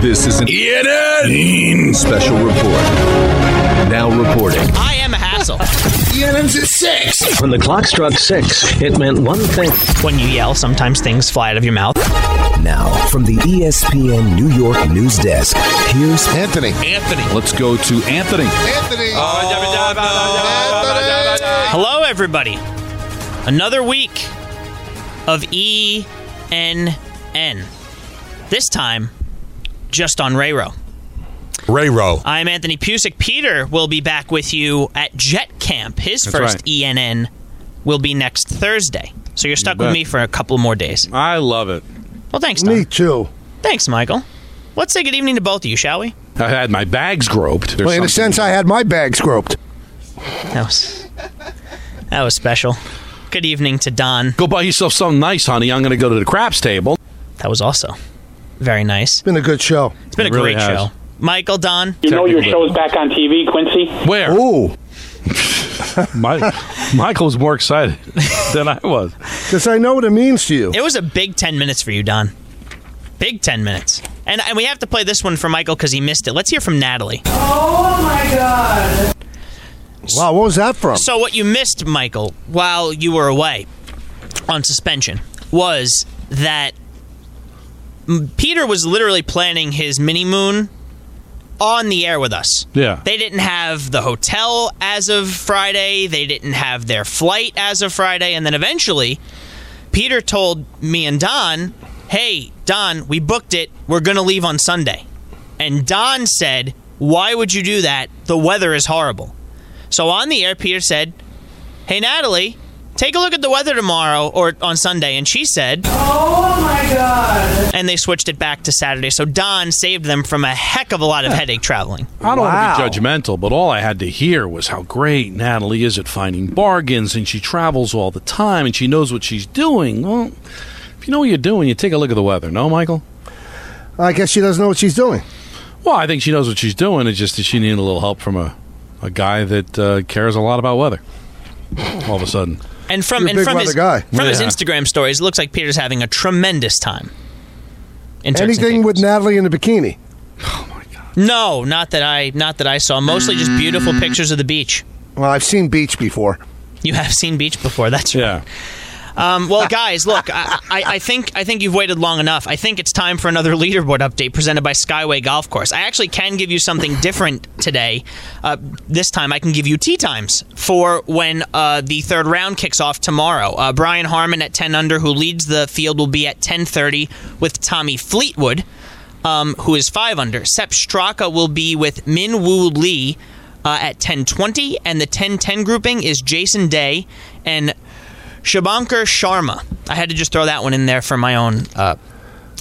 This is an ENN special report. Now reporting. I am a hassle. ENN's at 6. When the clock struck six, it meant one thing. When you yell, sometimes things fly out of your mouth. Now, from the E ESPN New York news desk, here's Anthony. Anthony. Let's go to Anthony. Anthony. Hello, everybody. Another week of ENN. This time, just on Rayro. Ray Rowe. I'm Anthony Pucik. Peter will be back with you at Jet Camp. His That's first right. ENN will be next Thursday. So you're stuck with me for a couple more days. I love it. Well, thanks, Don. Me too. Thanks, Michael. Let's say good evening to both of you, shall we? I had my bags groped. There's Well, in a something- sense, I had my bags groped. That was that was special. Good evening to Don. Go buy yourself something nice, honey. I'm going to go to the craps table. That was also very nice. It's Been a good show. It's been It a really great has. show. Michael, Don, You know your Technically. show's back on TV, Quincy? Where? Ooh, My, Michael was more excited than I was. because I know what it means to you. it was a big 10 minutes for you, Don. Big 10 minutes. And, and we have to play this one for Michael because he missed it. Let's hear from Natalie. Oh, my God. Wow, what was that from? So, what you missed, Michael, while you were away on suspension was that Peter was literally planning his mini moon on the air with us. Yeah. They didn't have the hotel as of Friday, they didn't have their flight as of Friday, and then eventually Peter told me and Don, "Hey, Don, we booked it. We're going to leave on Sunday." And Don said, "Why would you do that? The weather is horrible." So on the air, Peter said, "Hey, Natalie, take a look at the weather tomorrow or on Sunday." And she said, "Oh my god!" And they switched it back to Saturday. So Don saved them from a heck of a lot of headache traveling. I don't Wow. want to be judgmental, but all I had to hear was how great Natalie is at finding bargains, and she travels all the time, and she knows what she's doing. Well, if you know what you're doing, you take a look at the weather. No, Michael? I guess she doesn't know what she's doing. Well, I think she knows what she's doing. It's just that she needed a little help from a, a guy that uh, cares a lot about weather. All of a sudden. And from You're a and from his guy. from his Instagram stories, it looks like Peter's having a tremendous time. In Anything with Natalie in the bikini. Oh my god! No, not that I not that I saw. Mostly just beautiful mm. pictures of the beach. Well, I've seen beach before. You have seen beach before, that's right. Yeah. Um, well, guys, look, I, I, I think I think you've waited long enough. I think it's time for another leaderboard update presented by Skyway Golf Course. I actually can give you something different today. Uh, this time, I can give you tee times for when uh, the third round kicks off tomorrow. Uh, Brian Harman at 10 under, who leads the field, will be at 10:30 with Tommy Fleetwood, um, who is five under. Sepp Straka will be with Min Woo Lee. Uh, at 10:20, and the 10:10 grouping is Jason Day and Shubhankar Sharma. I had to just throw that one in there for my own, uh,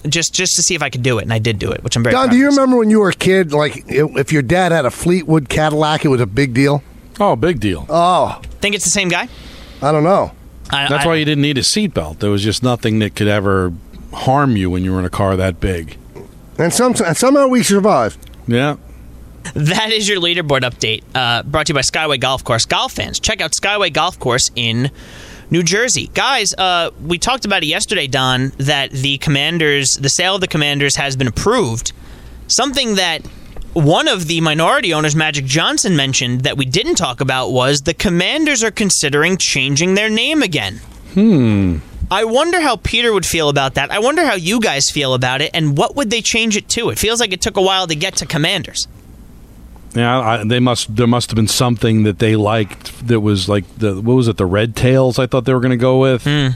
just just to see if I could do it, and I did do it, which I'm very. Don, proud do you of remember when you were a kid? Like, if your dad had a Fleetwood Cadillac, it was a big deal. Oh, big deal. Oh, Think it's the same guy? I don't know. I, That's I- why you didn't need a seatbelt. There was just nothing that could ever harm you when you were in a car that big. And some and somehow we survived. Yeah. That is your leaderboard update, uh, brought to you by Skyway Golf Course. Golf fans, check out Skyway Golf Course in New Jersey. Guys, uh, we talked about it yesterday, Don, that the Commanders, the sale of the Commanders has been approved. Something that one of the minority owners, Magic Johnson, mentioned that we didn't talk about was the Commanders are considering changing their name again. Hmm. I wonder how Peter would feel about that. I wonder how you guys feel about it, and what would they change it to? It feels like it took a while to get to Commanders. Yeah, I, they must. There must have been something that they liked that was like the what was it? The Red Tails. I thought they were going to go with. Hmm.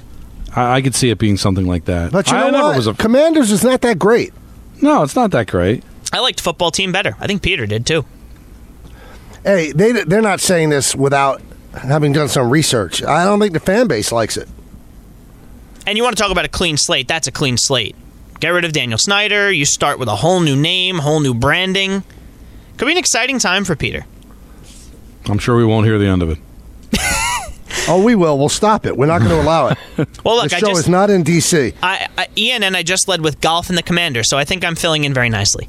I, I could see it being something like that. But you I know never what? was a. Commanders is not that great. no, it's not that great. I liked football team better. I think Peter did too. Hey, they they're not saying this without having done some research. I don't think the fan base likes it. And you want to talk about a clean slate? That's a clean slate. Get rid of Daniel Snyder. You start with a whole new name, whole new branding. Could be an exciting time for Peter. I'm sure we won't hear the end of it. Oh, we will. We'll stop it. We're not going to allow it. Well, look, the I show just is not in D.C. I, I, Ian and I just led with golf and the Commander, so I think I'm filling in very nicely.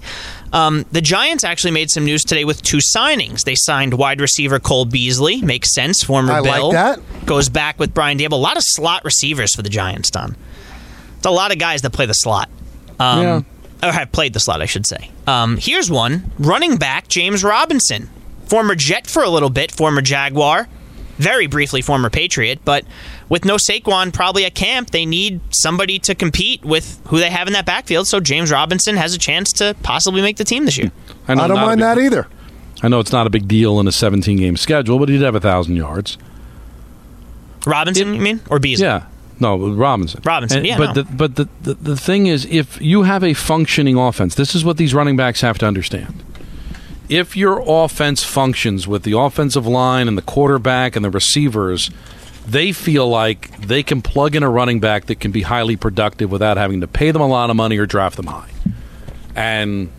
Um, the Giants actually made some news today with two signings. They signed wide receiver Cole Beasley, makes sense. Former I like Bill that. goes back with Brian Daboll. A lot of slot receivers for the Giants, Don. It's a lot of guys that play the slot. Um, Yeah. Or have played the slot, I should say. Um, here's one running back James Robinson, former Jet for a little bit, former Jaguar, very briefly former Patriot, but with no Saquon probably at camp, they need somebody to compete with who they have in that backfield. So James Robinson has a chance to possibly make the team this year. I know don't mind big- that either. I know it's not a big deal in a 17 game schedule, but he'd have a thousand yards. Robinson, you mean, or Beasley? Yeah. No, Robinson. Robinson, And- yeah, But no. the, but the, the the thing is, if you have a functioning offense, this is what these running backs have to understand. If your offense functions with the offensive line and the quarterback and the receivers, they feel like they can plug in a running back that can be highly productive without having to pay them a lot of money or draft them high. And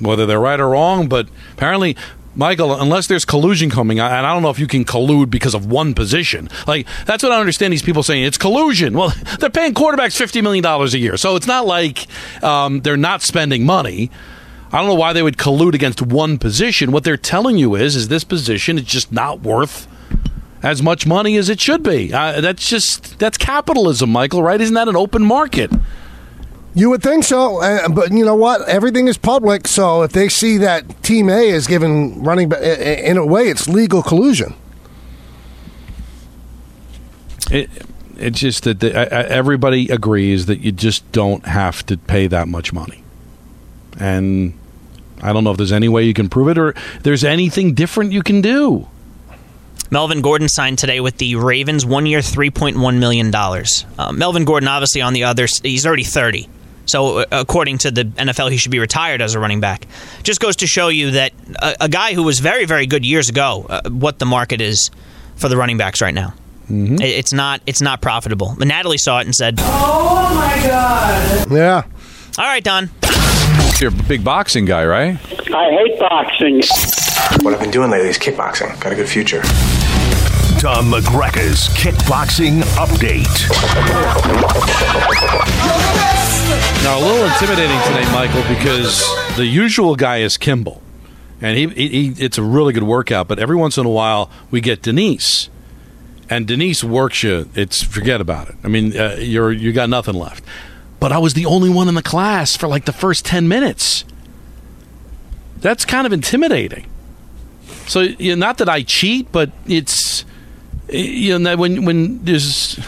whether they're right or wrong, but apparently, Michael, unless there's collusion coming, and I don't know if you can collude because of one position. Like that's what I understand. These people saying it's collusion. Well, they're paying quarterbacks fifty million dollars a year, so it's not like um, they're not spending money. I don't know why they would collude against one position. What they're telling you is, is this position is just not worth as much money as it should be. Uh, that's just that's capitalism, Michael. Right? Isn't that an open market? You would think so, uh, but you know what? Everything is public, so if they see that Team A is giving running back, in a way, it's legal collusion. It, it's just that the, I, I, everybody agrees that you just don't have to pay that much money, and I don't know if there's any way you can prove it or there's anything different you can do. Melvin Gordon signed today with the Ravens, one year, $3.1 million. Uh, Melvin Gordon, obviously, on the other, he's already 30. So, uh, according to the NFL, he should be retired as a running back. Just goes to show you that a, a guy who was very, very good years ago, uh, what the market is for the running backs right now. It- It's not. It's not profitable. But Natalie saw it and said, "Oh my god!" Yeah. "All right, Don. You're a big boxing guy, right? I hate boxing. What I've been doing lately is kickboxing. Got a good future. Don La Greca's Kickboxing Update. Now, a little intimidating today, Michael, because the usual guy is Kimball, and he, he, it's a really good workout. But every once in a while, we get Denise, and Denise works you. It's forget about it. I mean, uh, you're you got nothing left. But I was the only one in the class for like the first ten minutes. That's kind of intimidating. So, you know, not that I cheat, but it's you know when when there's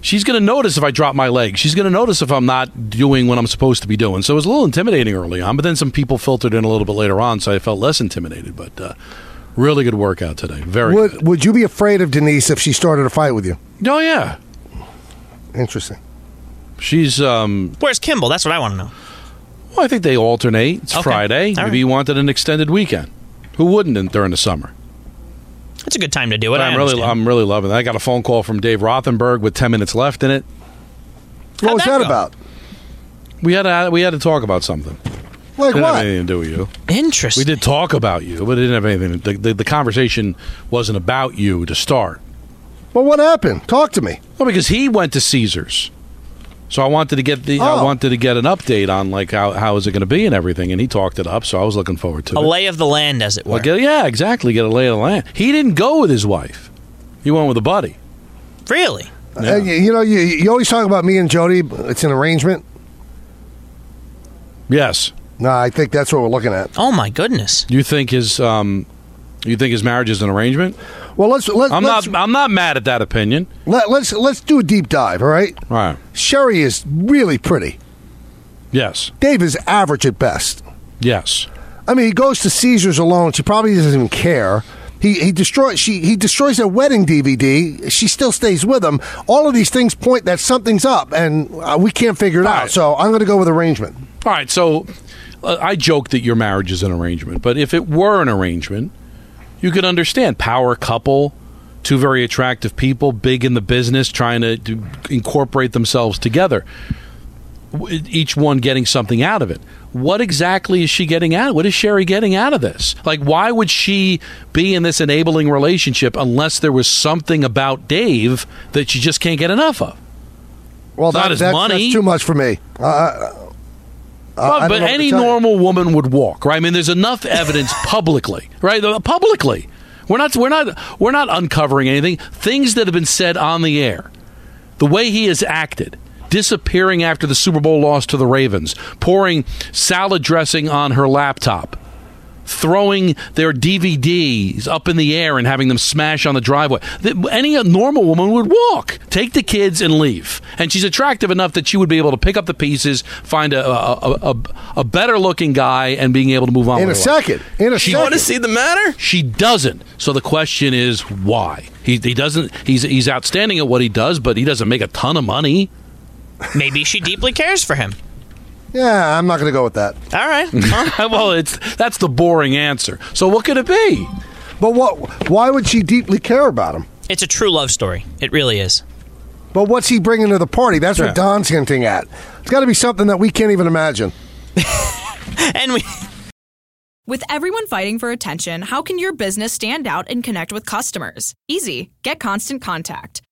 she's going to notice if I drop my leg. She's going to notice if I'm not doing what I'm supposed to be doing. So it was a little intimidating early on, but then some people filtered in a little bit later on, so I felt less intimidated. But uh, really good workout today. Very good. Would Would you be afraid of Denise if she started a fight with you? Oh yeah, Interesting. she's. um Where's Kimball? That's what I want to know. Well, I think they alternate. It's Okay. Friday. All Maybe right. you wanted an extended weekend. Who wouldn't in- during the summer? It's a good time to do it. But I I'm really. I'm really loving it. I got a phone call from Dave Rothenberg with 10 minutes left in it. What How'd was that that about? We had to, we had to talk about something. Like Didn't have what? anything to do with you. Interesting. We did talk about you, but it didn't have anything. The, the, the conversation wasn't about you to start. Well, what happened? Talk to me. Well, because he went to Caesars, so I wanted to get the I Oh. wanted to get an update on like how how is it going to be and everything, and he talked it up. So I was looking forward to it. A it. lay of the land, as it were. Well, get, yeah, exactly. Get a lay of the land. He didn't go with his wife. He went with a buddy. Really? Uh, you, you know, you, you always talk about me and Jody. It's an arrangement. Yes. No, I think that's what we're looking at. Oh my goodness. You think his um, you think his marriage is an arrangement? Well, let's let's I'm let's, not. I'm not mad at that opinion. let, let's let's do a deep dive. All right. All right. Sherry is really pretty. Yes. Dave is average at best. Yes. I mean, he goes to Caesars alone. She probably doesn't even care. He he destroys she he destroys their wedding DVD. She still stays with him. All of these things point that something's up, and uh, we can't figure it All out. right. So I'm going to go with arrangement. All right, so uh, I joke that your marriage is an arrangement, but if it were an arrangement, you could understand power couple, two very attractive people, big in the business, trying to, to incorporate themselves together. each one getting something out of it. What exactly is she getting out? What is Sherry getting out of this? Like, why would she be in this enabling relationship unless there was something about Dave that she just can't get enough of? Well, It's not his that's, money. that's too much for me. Uh, uh, But, but know what to any normal woman would walk, right? I mean, there's enough evidence publicly, right? Uh, Publicly, we're not we're not we're not uncovering anything. Things that have been said on the air, the way he has acted, disappearing after the Super Bowl loss to the Ravens, pouring salad dressing on her laptop, throwing their DVDs up in the air and having them smash on the driveway. Any normal woman would walk, take the kids, and leave. And she's attractive enough that she would be able to pick up the pieces, find a a, a, a better looking guy, and being able to move on In with a her life. second. In a She- second. Want to see the matter? She doesn't. So the question is why? He, he doesn't. He's he's outstanding at what he does, but he doesn't make a ton of money. Maybe she deeply cares for him. Yeah, I'm not going to go with that. All right. well, it's that's the boring answer. So what could it be? But what? Why would she deeply care about him? It's a true love story. It really is. But what's he bringing to the party? That's Yeah. what Don's hinting at. It's got to be something that we can't even imagine. and we. With everyone fighting for attention, how can your business stand out and connect with customers? Easy. Get Constant Contact.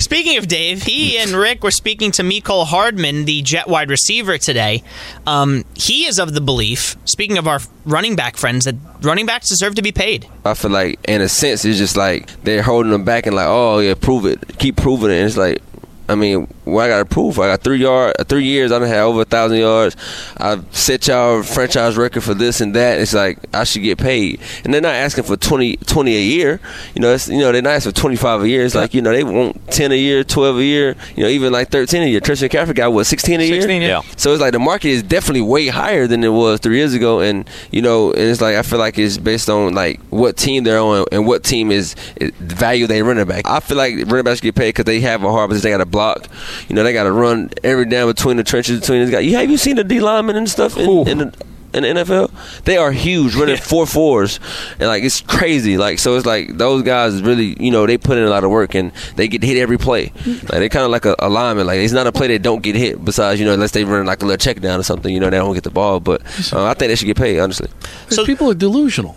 Speaking of Dave, he and Rick were speaking to Mecole Hardman, the jet wide receiver, today. Um, he is of the belief, speaking of our running back friends, that running backs deserve to be paid. I feel like, in a sense, it's just like they're holding them back and like, oh yeah, prove it, keep proving it. And it's like, I mean, well, I got to prove. I got three yard, three years. I done had over a thousand yards. I've set y'all franchise record for this and that. It's like I should get paid, and they're not asking for 20, 20 a year. You know, it's, you know they're not asking for twenty five a year. It's like you know they want ten a year, twelve a year. You know, even like thirteen a year. Christian McCaffrey got what sixteen a year. 16, yeah. So it's like the market is definitely way higher than it was three years ago, and you know, and it's like I feel like it's based on like what team they're on and what team is, is value they running back. I feel like running backs get paid because they have a hard position. They got to block. You know, they got to run every down between the trenches between these guys. You have you seen the D linemen and stuff in, in the in the NFL? They are huge, running four fours, and like it's crazy. Like so, it's like those guys really, you know, they put in a lot of work and they get hit every play. Like they kind of like a, a lineman. Like it's not a play that don't get hit. Besides, you know, unless they run like a little check down or something, you know, they don't get the ball. But uh, I think they should get paid, honestly. So people are delusional.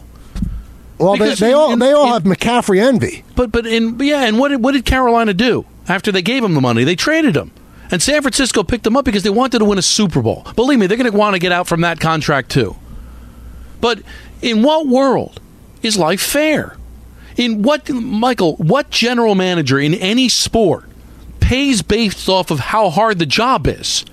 Well, they, Because they in- all they all in- have McCaffrey envy. But but in yeah, and what did, what did Carolina do after they gave him the money? They traded him. And San Francisco picked him up because they wanted to win a Super Bowl. Believe me, they're going to want to get out from that contract too. But in what world is life fair? In what Michael, what general manager in any sport pays based off of how hard the job is?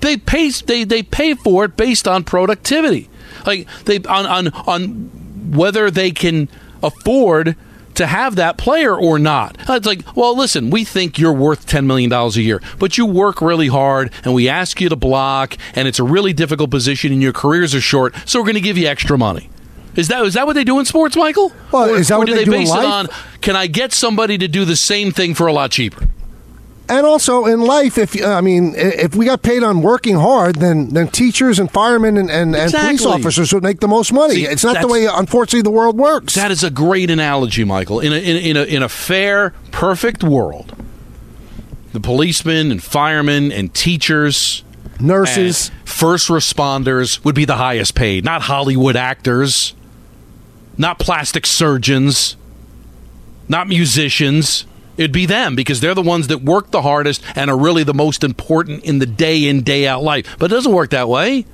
They pay they, they pay for it based on productivity. Like they on on on whether they can afford to have that player or not. Uh, it's like, well, listen, we think you're worth $10 million a year, but you work really hard and we ask you to block and it's a really difficult position and your careers are short, so we're going to give you extra money. Is that is that what they do in sports, Michael? Well, or, is that what do they they do in base it on can I get somebody to do the same thing for a lot cheaper? And also in life, if uh, I mean, if we got paid on working hard, then then teachers and firemen and, and, and police officers would make the most money. See, it's not the way, unfortunately, the world works. That is a great analogy, Michael. In a, in a, in a, in a fair, perfect world, the policemen and firemen and teachers, nurses, first responders would be the highest paid, not Hollywood actors, not plastic surgeons, not musicians. It'd be them because they're the ones that work the hardest and are really the most important in the day in, day out life. But it doesn't work that way.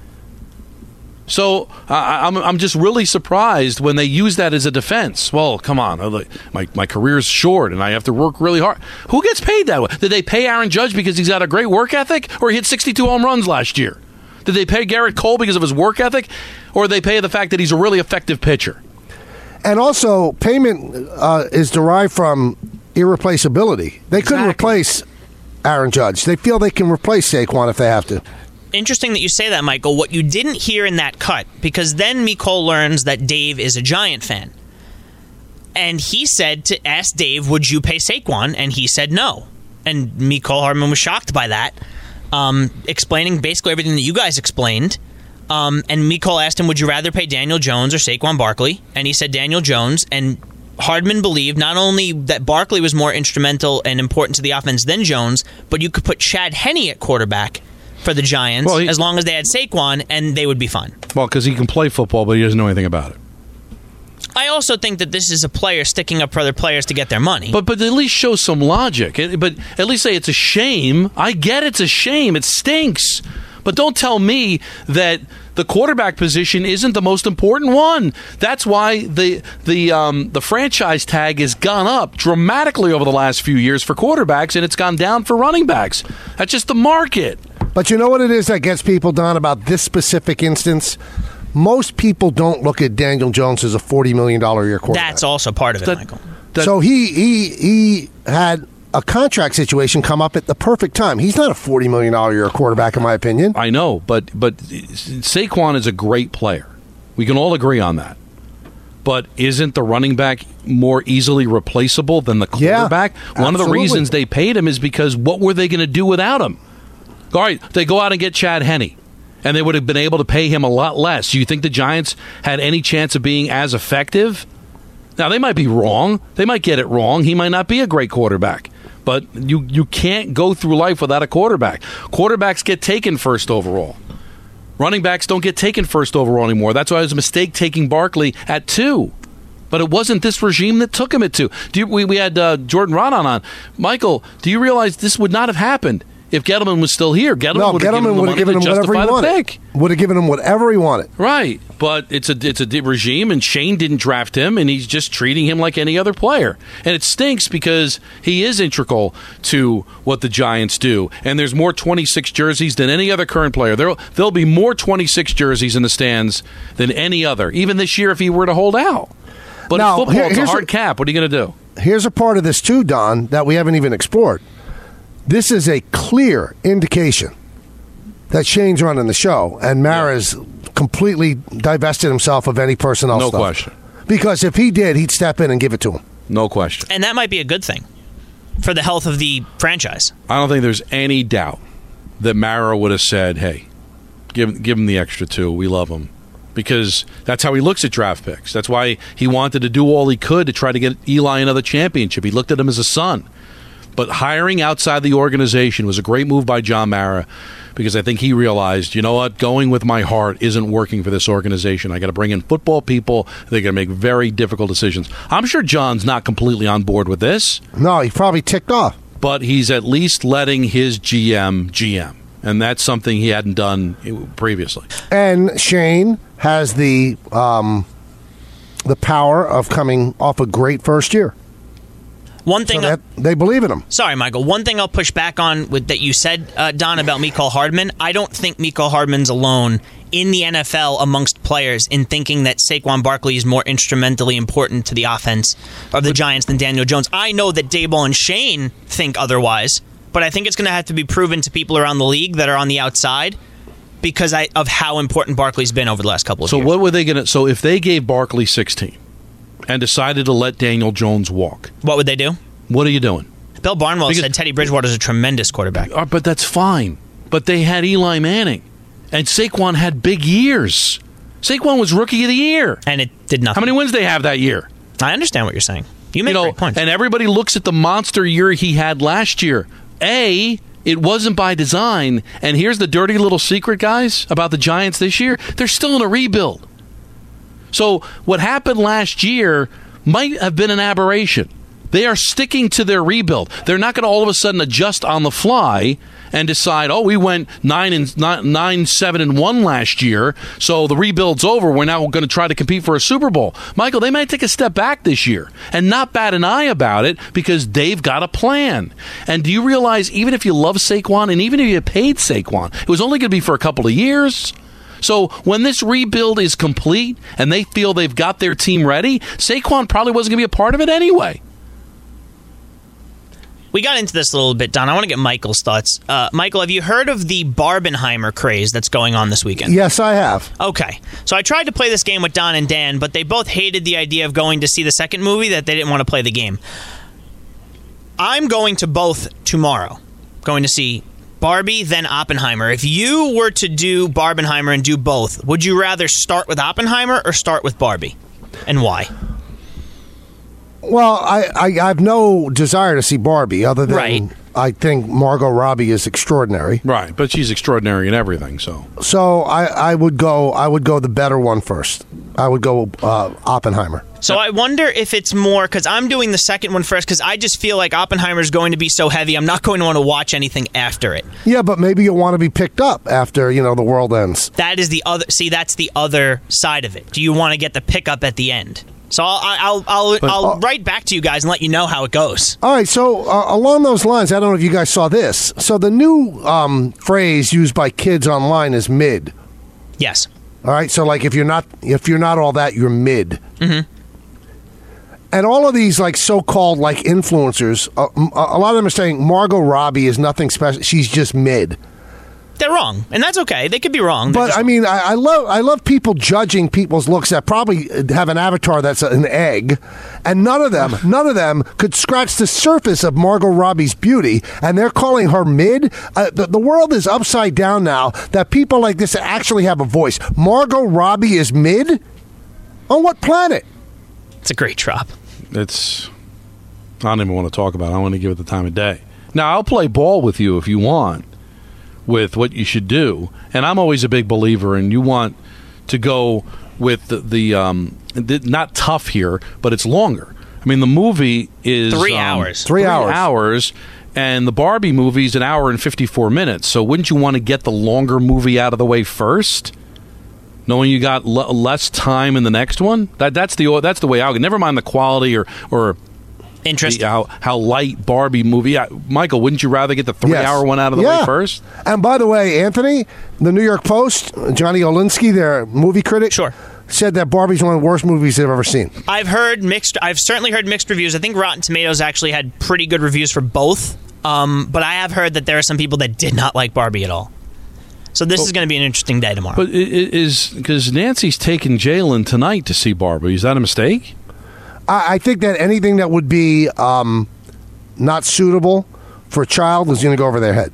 So I I'm, I'm just really surprised when they use that as a defense. Well, come on, uh, my my career's short and I have to work really hard. Who gets paid that way? Did they pay Aaron Judge because he's got a great work ethic, or he hit 62 home runs last year? Did they pay Gerrit Cole because of his work ethic, or they pay the fact that he's a really effective pitcher? And also, payment uh, is derived from irreplaceability. They couldn't replace Aaron Judge. They feel they can replace Saquon if they have to. Interesting that you say that, Michael. What you didn't hear in that cut, because then Mecole learns that Dave is a Giant fan. And he said to ask Dave, would you pay Saquon? And he said no. And Mecole Hardman was shocked by that, um, explaining basically everything that you guys explained. Um, and Mecole asked him, would you rather pay Daniel Jones or Saquon Barkley? And he said Daniel Jones. And Hardman believed not only that Barkley was more instrumental and important to the offense than Jones, but you could put Chad Henne at quarterback for the Giants Well, he- as long as they had Saquon and they would be fine. Well, because he can play football, but he doesn't know anything about it. I also think that this is a player sticking up for other players to get their money. But but at least show some logic. But at least say it's a shame. I get it's a shame. It stinks. But don't tell me that the quarterback position isn't the most important one. That's why the the um, the franchise tag has gone up dramatically over the last few years for quarterbacks, and it's gone down for running backs. That's just the market. But you know what it is that gets people done about this specific instance? Most people don't look at Daniel Jones as a $40 million a year quarterback. That's also part of it, That- Michael. so he, he, he had a contract situation come up at the perfect time. He's not a $40 million year quarterback, in my opinion. I know, but but Saquon is a great player. We can all agree on that. But isn't the running back more easily replaceable than the Yeah, quarterback? One of the reasons they paid him is because what were they going to do without him? All right, they go out and get Chad Henne, and they would have been able to pay him a lot less. Do you think the Giants had any chance of being as effective? Now they might be wrong. They might get it wrong. He might not be a great quarterback. But you you can't go through life without a quarterback. Quarterbacks get taken first overall. Running backs don't get taken first overall anymore. That's why it was a mistake taking Barkley at two. But it wasn't this regime that took him at two. You, we, we had uh, Jordan Raanan on. Michael, do you realize this would not have happened if Gettleman was still here? Gettleman No, would have given him the would have money given him whatever he wanted. pick. Would have given him whatever he wanted. Right, but it's a it's a regime, and Shane didn't draft him, and he's just treating him like any other player, and it stinks because he is integral to what the Giants do, and there's more 26 jerseys than any other current player. There there'll be more 26 jerseys in the stands than any other, even this year if he were to hold out. But Now, football; here- it's a hard what- cap. What are you going to do? Here's a part of this too, Don, that we haven't even explored. This is a clear indication that Shane's running the show, and Mara's completely divested himself of any personnel No stuff. question. Because if he did, he'd step in and give it to him. No question. And that might be a good thing for the health of the franchise. I don't think there's any doubt that Mara would have said, "Hey, give give him the extra two. We love him." Because that's how he looks at draft picks. That's why he wanted to do all he could to try to get Eli another championship. He looked at him as a son. But hiring outside the organization was a great move by John Mara because I think he realized, you know what, going with my heart isn't working for this organization. I got to bring in football people. They're going to make very difficult decisions. I'm sure John's not completely on board with this No, he probably ticked off. but he's at least letting his GM GM, and that's something he hadn't done previously. And Shane has the um, the power of coming off a great first year. One So thing. that, they believe in him. Sorry, Michael. One thing I'll push back on with that you said, uh, Don, about Mecole Hardman. I don't think Mecole Hardman's alone in the NFL amongst players in thinking that Saquon Barkley is more instrumentally important to the offense of the Giants than Daniel Jones. I know that Daboll and Shane think otherwise, but I think it's going to have to be proven to people around the league that are on the outside because I, of how important Barkley's been over the last couple of So years. So what were they going to? So if they gave Barkley 16 and decided to let Daniel Jones walk, what would they do? what are you doing? Bill Barnwell Because- said Teddy Bridgewater's a tremendous quarterback. Uh, but that's fine. But they had Eli Manning, and Saquon had big years. Saquon was rookie of the year, and it did nothing. How many wins did they have that year? I understand what you're saying. You make know, great points. and everybody looks at the monster year he had last year. A, it wasn't by design. And here's the dirty little secret, guys, about the Giants this year. They're still in a rebuild. So what happened last year might have been an aberration. They are sticking to their rebuild. They're not going to all of a sudden adjust on the fly and decide, oh, we went nine and nine, seven and one last year, so the rebuild's over. We're now going to try to compete for a Super Bowl. Michael, they might take a step back this year and not bat an eye about it because they've got a plan. And do you realize, even if you love Saquon and even if you paid Saquon, it was only going to be for a couple of years. So when this rebuild is complete and they feel they've got their team ready, Saquon probably wasn't going to be a part of it anyway. We got into this a little bit, Don. I want to get Michael's thoughts. Uh, Michael, have you heard of the Barbenheimer craze that's going on this weekend? Yes, I have. Okay. So I tried to play this game with Don and Dan, but they both hated the idea of going to see the second movie that they didn't want to play the game. I'm going to both tomorrow. Going to see Barbie, then Oppenheimer. If you were to do Barbenheimer and do both, would you rather start with Oppenheimer or start with Barbie? And why? Well, I, I, I have no desire to see Barbie other than Right. I think Margot Robbie is extraordinary. Right, but she's extraordinary in everything, so. So I, I would go I would go the better one first. I would go uh, Oppenheimer. So I wonder if it's more because I'm doing the second one first because I just feel like Oppenheimer is going to be so heavy. I'm not going to want to watch anything after it. Yeah, but maybe you'll want to be picked up after you know the world ends. That is the other. See, that's the other side of it. Do you want to get the pickup at the end? So I'll I'll I'll, But- I'll write back to you guys and let you know how it goes. All right, so uh, along those lines, I don't know if you guys saw this. So the new um, phrase used by kids online is mid. Yes. All right, so like if you're not if you're not all that, you're mid. Mm-hmm. And all of these like so-called like influencers, uh, m- a lot of them are saying Margot Robbie is nothing special. She's just mid. They're wrong, and that's okay. They could be wrong. They're But just- I mean, I, I love I love people judging people's looks that probably have an avatar that's an egg, and none of them, none of them could scratch the surface of Margot Robbie's beauty, and they're calling her mid. Uh, the, the world is upside down now. That people like this actually have a voice. Margot Robbie is mid. On what planet? it's a great drop. It's. I don't even want to talk about it. I want to give it the time of day. Now, I'll play ball with you if you want with what you should do. And I'm always a big believer, and you want to go with the, the um, the, not tough here, but it's longer. I mean, the movie is Three um, hours. Three hours. hours, and the Barbie movie is an hour and 54 minutes. So, wouldn't you want to get the longer movie out of the way first? knowing you got l- less time in the next one. That that's the that's the way I would. Never mind the quality or or interest how how light Barbie movie. Yeah, Michael, wouldn't you rather get the three Yes. hour one out of the Yeah. way first? And by the way, Anthony, the New York Post, Johnny Oleksinski, their movie critic, Sure. said that Barbie's one of the worst movies they've ever seen. I've heard mixed. I've certainly heard mixed reviews. I think Rotten Tomatoes actually had pretty good reviews for both. Um, but I have heard that there are some people that did not like Barbie at all. So this is going to be an interesting day tomorrow. But i- i- is because Nancy's taking Jalen tonight to see Barbie? Is that a mistake? I, I think that anything that would be um, not suitable for a child is going to go over their head.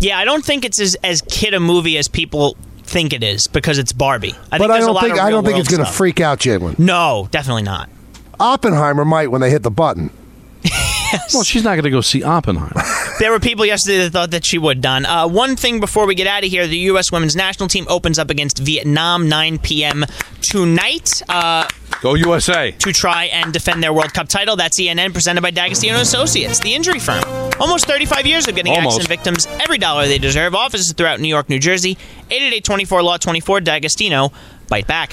yeah, I don't think it's as, as kid a movie as people think it is because it's Barbie. I but think I don't lot think I don't think it's going to freak out Jalen. No, definitely not. Oppenheimer might when they hit the button. Well, she's not going to go see Oppenheimer. There were people yesterday that thought that she would, Don. Uh, one thing before we get out of here the U.S. women's national team opens up against Vietnam 9 p.m. tonight uh, Go USA. to try and defend their World Cup title. That's ENN presented by D'Agostino Associates, the injury firm. Almost 35 years of getting Almost. accident victims every dollar they deserve. Offices throughout New York, New Jersey. 888-24 Law 24 D'Agostino. Bite back.